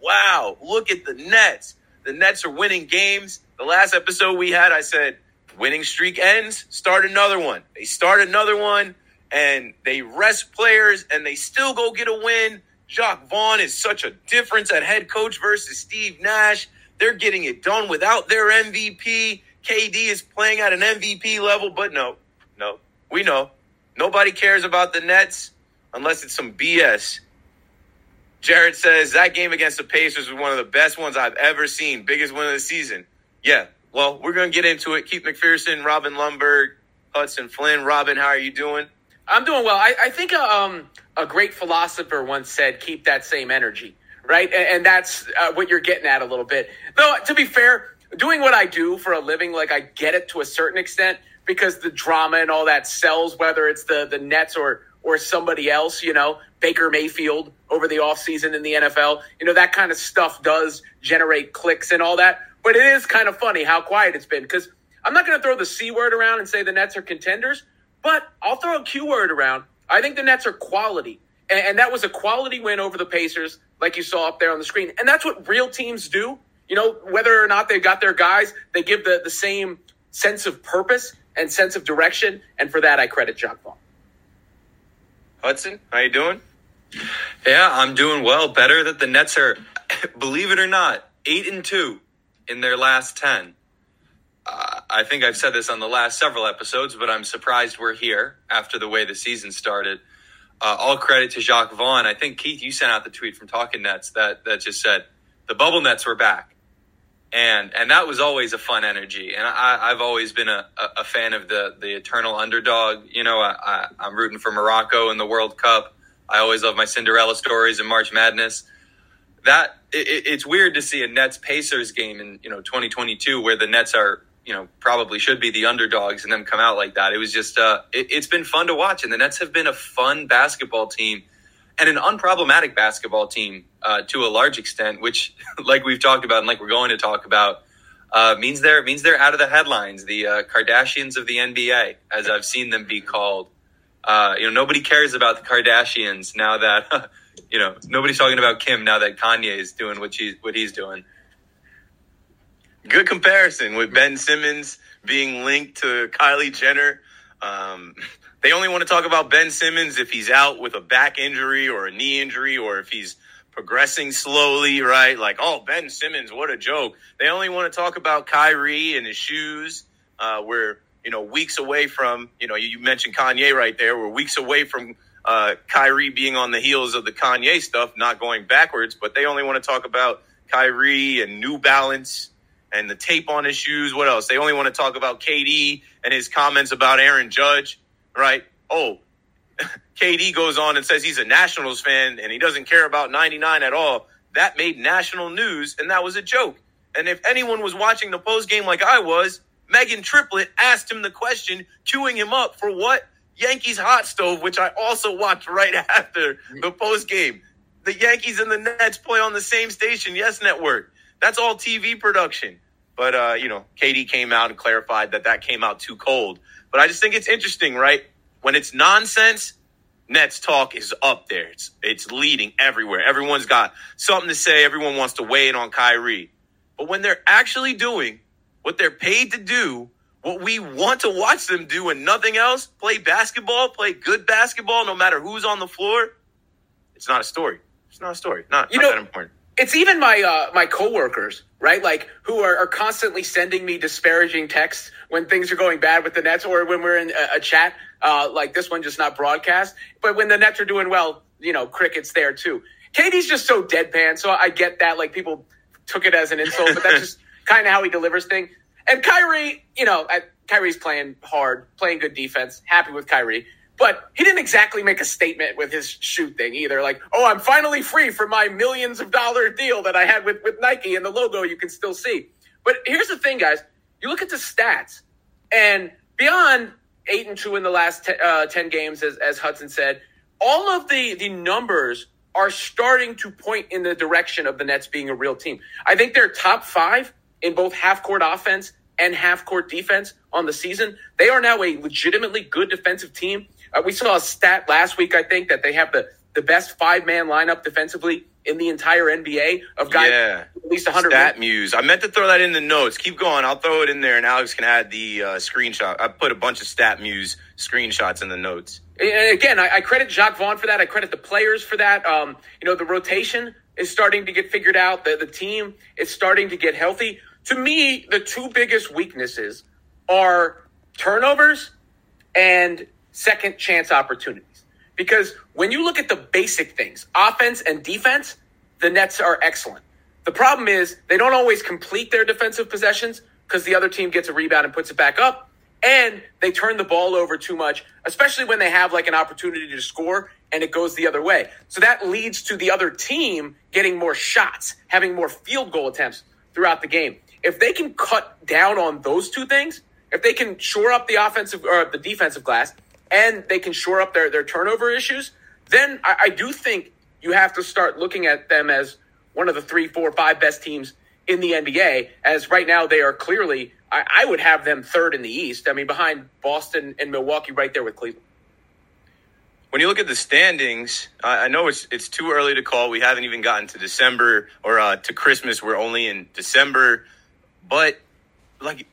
wow, look at the Nets. The Nets are winning games. The last episode we had, I said, winning streak ends, start another one. They start another one and they rest players and they still go get a win. Jacque Vaughn is such a difference at head coach versus Steve Nash. They're getting it done without their MVP. KD is playing at an MVP level, but no, no, we know. Nobody cares about the Nets unless it's some BS. Jared says that game against the Pacers was one of the best ones I've ever seen. Biggest win of the season. Yeah, well, we're to get into it. Keith McPherson, Robin Lundberg, Hudson Flynn. Robin, how are you doing? I'm doing well. I, I think um, a great philosopher once said, keep that same energy, right? And, and that's uh, what you're getting at a little bit. Though, to be fair, doing what I do for a living, like I get it to a certain extent because the drama and all that sells, whether it's the, the Nets or, or somebody else, you know, Baker Mayfield over the offseason in the NFL, you know, that kind of stuff does generate clicks and all that. But it is kind of funny how quiet it's been because I'm not going to throw the C word around and say the Nets are contenders, but I'll throw a Q word around. I think the Nets are quality. And, and that was a quality win over the Pacers, like you saw up there on the screen. And that's what real teams do. You know, whether or not they've got their guys, they give the, the same sense of purpose and sense of direction. And for that, I credit Jacque Vaughn. Hudson, how you doing? Yeah, I'm doing well. Better that the Nets are, believe it or not, eight and two in their last ten. Uh, I think I've said this on the last several episodes, but I'm surprised we're here after the way the season started. Uh, all credit to Jacque Vaughn. I think Keith, you sent out the tweet from Talking Nets that that just said the bubble nets were back, and and that was always a fun energy. And I, have always been a, a, fan of the the eternal underdog. You know, I, I, am rooting for Morocco in the World Cup. I always love my Cinderella stories and March Madness. That it, it's weird to see a Nets Pacers game in you know 2022 where the Nets are you know probably should be the underdogs and them come out like that. It was just uh, it, has been fun to watch, and the Nets have been a fun basketball team and an unproblematic basketball team uh, to a large extent, which like we've talked about and like we're going to talk about. Uh, means they're means they're out of the headlines. The uh, Kardashians of the NBA, as I've seen them be called. Uh, you know, nobody cares about the Kardashians now that you know nobody's talking about Kim now that Kanye is doing what he's what he's doing. Good comparison with Ben Simmons being linked to Kylie Jenner. Um, they only want to talk about Ben Simmons if he's out with a back injury or a knee injury or if he's progressing slowly, right? Like, oh, Ben Simmons, what a joke. They only want to talk about Kyrie and his shoes. Uh, we're, you know, weeks away from, you know, you mentioned Kanye right there. We're weeks away from uh, Kyrie being on the heels of the Kanye stuff, not going backwards, but they only want to talk about Kyrie and New Balance and the tape on his shoes. What else? They only want to talk about KD and his comments about Aaron Judge, right? Oh, KD goes on and says he's a Nationals fan and he doesn't care about 99 at all. That made national news and that was a joke. And if anyone was watching the post game like I was, Meghan Triplett asked him the question, queuing him up for what? Yankees hot stove, which I also watched right after the post game. The Yankees and the Nets play on the same station, Yes Network. That's all TV production. But uh, you know, KD came out and clarified that that came out too cold. But I just think it's interesting, right? When it's nonsense, Nets talk is up there. It's it's leading everywhere. Everyone's got something to say. Everyone wants to weigh in on Kyrie. But when they're actually doing what they're paid to do, what we want to watch them do and nothing else, play basketball, play good basketball, no matter who's on the floor, it's not a story. It's not a story. Not, you not know, that important it's even my uh, my coworkers, right? Like who are, are, constantly sending me disparaging texts when things are going bad with the Nets, or when we're in a, a chat uh, like this one, just not broadcast. But when the Nets are doing well, you know, crickets there too. KD's just so deadpan, so I get that. Like people took it as an insult, but that's just kind of how he delivers things. And Kyrie, you know, Kyrie's playing hard, playing good defense. Happy with Kyrie. But he didn't exactly make a statement with his shoot thing either. Like, oh, I'm finally free from my millions of dollar deal that I had with, with Nike and the logo you can still see. But here's the thing, guys. You look at the stats, and beyond eight and two in the last ten, uh, 10 games, as, as Hudson said, all of the, the numbers are starting to point in the direction of the Nets being a real team. I think they're top five in both half court offense and half court defense on the season. They are now a legitimately good defensive team. Uh, we saw a stat last week, I think, that they have the the best five man lineup defensively in the entire NBA of guys Yeah. at least 100 Stat Muse. I meant to throw that in the notes. Keep going. I'll throw it in there, and Alex can add the uh, screenshot. I put a bunch of StatMuse screenshots in the notes. And again, I, I credit Jacque Vaughn for that. I credit the players for that. Um, you know, the rotation is starting to get figured out. The, the team is starting to get healthy. To me, the two biggest weaknesses are turnovers and second chance opportunities. Because when you look at the basic things, offense and defense, the Nets are excellent. The problem is they don't always complete their defensive possessions because the other team gets a rebound and puts it back up. And they turn the ball over too much, especially when they have like an opportunity to score and it goes the other way. So that leads to the other team getting more shots, having more field goal attempts throughout the game. If they can cut down on those two things, if they can shore up the offensive or the defensive glass and they can shore up their, their turnover issues, then I, I do think you have to start looking at them as one of the three, four, five best teams in the NBA. As right now they are clearly, I, I would have them third in the East. I mean, behind Boston and Milwaukee, right there with Cleveland. When you look at the standings, I know it's it's too early to call. We haven't even gotten to December or uh, to Christmas. We're only in December, but like,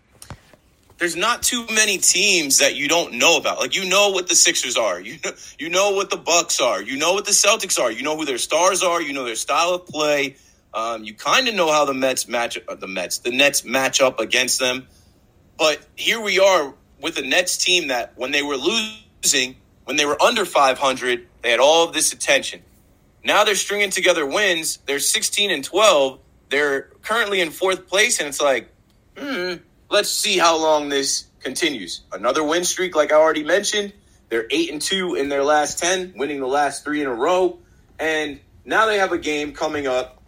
there's not too many teams that you don't know about. Like, you know what the Sixers are. You know, you know what the Bucks are. You know what the Celtics are. You know who their stars are. You know their style of play. Um, you kind of know how the Mets match uh, the Mets the Nets match up against them. But here we are with a Nets team that when they were losing, when they were under 500, they had all of this attention. Now they're stringing together wins. They're 16 and 12. They're currently in fourth place, and it's like, hmm, let's see how long this continues. Another win streak, like I already mentioned. They're eight and two in their last 10, winning the last three in a row. And now they have a game coming up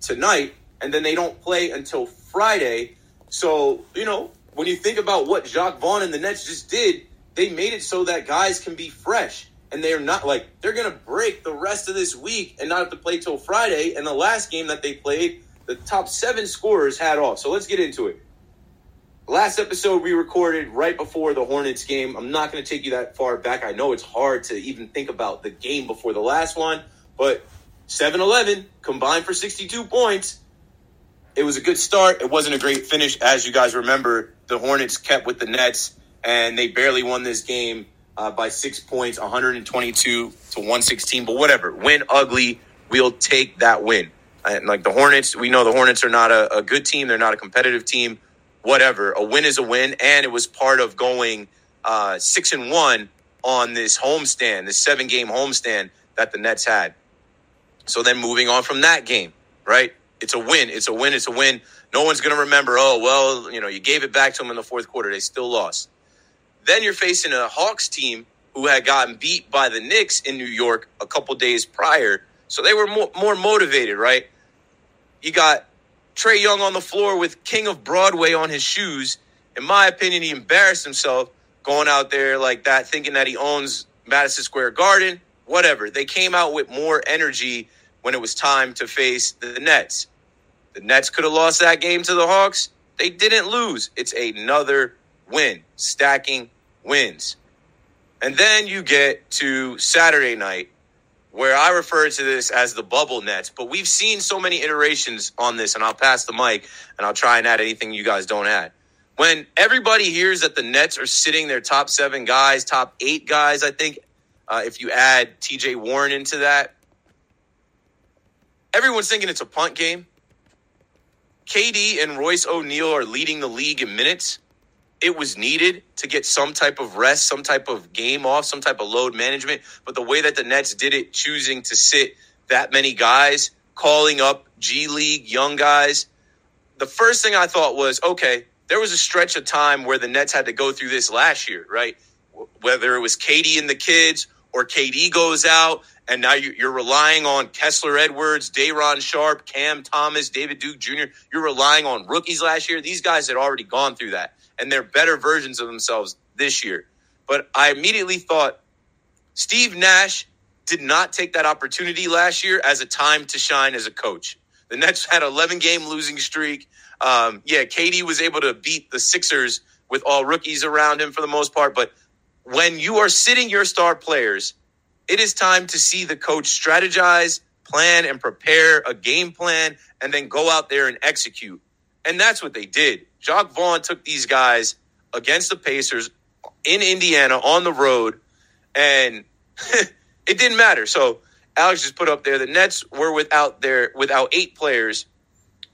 tonight, and then they don't play until Friday. So, you know, when you think about what Jacque Vaughn and the Nets just did, they made it so that guys can be fresh. And they're not like, they're to break the rest of this week and not have to play till Friday. And the last game that they played, the top seven scorers had off. So let's get into it. Last episode we recorded right before the Hornets game. I'm not going to take you that far back. I know it's hard to even think about the game before the last one, but 7 11 combined for 62 points. It was a good start. It wasn't a great finish. As you guys remember, the Hornets kept with the Nets and they barely won this game uh, by six points, 122 to 116. But whatever, win ugly. We'll take that win. And like the Hornets, we know the Hornets are not a, a good team. They're not a competitive team. Whatever, a win is a win, and it was part of going uh, six and one on this homestand, this seven game homestand that the Nets had. So then moving on from that game, right? It's a win. It's a win. It's a win. No one's going to remember, oh, well, you know, you gave it back to them in the fourth quarter. They still lost. Then you're facing a Hawks team who had gotten beat by the Knicks in New York a couple days prior. So they were more, more motivated, right? You got Trae Young on the floor with King of Broadway on his shoes. In my opinion, he embarrassed himself going out there like that, thinking that he owns Madison Square Garden. Whatever. They came out with more energy when it was time to face the Nets. The Nets could have lost that game to the Hawks. They didn't lose. It's another win, stacking wins. And then you get to Saturday night, where I refer to this as the bubble nets, but we've seen so many iterations on this, and I'll pass the mic and I'll try and add anything you guys don't add. When everybody hears that the Nets are sitting their top seven guys, top eight guys, I think, uh, if you add TJ Warren into that, everyone's thinking it's a punt game. KD and Royce O'Neale are leading the league in minutes. It was needed to get some type of rest, some type of game off, some type of load management. But the way that the Nets did it, choosing to sit that many guys, calling up G League young guys, the first thing I thought was, okay, there was a stretch of time where the Nets had to go through this last year, right? Whether it was KD and the kids or KD goes out and now you're relying on Kessler Edwards, Day'Ron Sharpe, Cam Thomas, David Duke Jr. You're relying on rookies last year. These guys had already gone through that, and they're better versions of themselves this year. But I immediately thought Steve Nash did not take that opportunity last year as a time to shine as a coach. The Nets had an 11 game losing streak. Um, yeah, KD was able to beat the Sixers with all rookies around him for the most part. But when you are sitting your star players, It is time to see the coach strategize, plan, and prepare a game plan, and then go out there and execute. And that's what they did. Jacque Vaughn took these guys against the Pacers in Indiana on the road, and it didn't matter. So Alex just put up there the Nets were without their without eight players: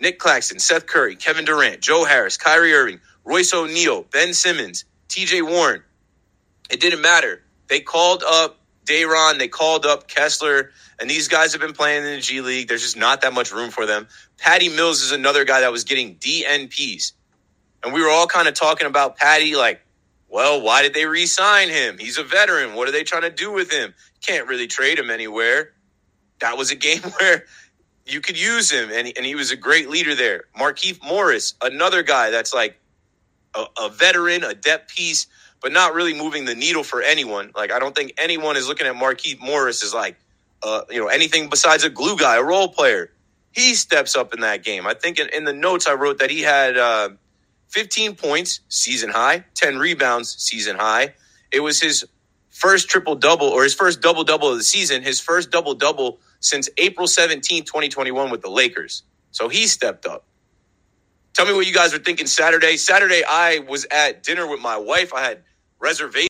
Nic Claxton, Seth Curry, Kevin Durant, Joe Harris, Kyrie Irving, Royce O'Neale, Ben Simmons, T.J. Warren. It didn't matter. They called up Day'Ron, they called up Kessler, and these guys have been playing in the G League. There's just not that much room for them. Patty Mills is another guy that was getting DNPs. And we were all kind of talking about Patty like, well, why did they re sign him? He's a veteran. What are they trying to do with him? Can't really trade him anywhere. That was a game where you could use him, and, and he was a great leader there. Markieff Morris, another guy that's like a, a veteran, a depth piece, but not really moving the needle for anyone. Like, I don't think anyone is looking at Markieff Morris as like, uh, you know, anything besides a glue guy, a role player. He steps up in that game. I think in, in the notes I wrote that he had uh, 15 points, season high, 10 rebounds, season high. It was his first triple double or his first double double of the season, his first double double since April 17, 2021 with the Lakers. So he stepped up. Tell me what you guys are thinking Saturday. Saturday, I was at dinner with my wife. I had reservations.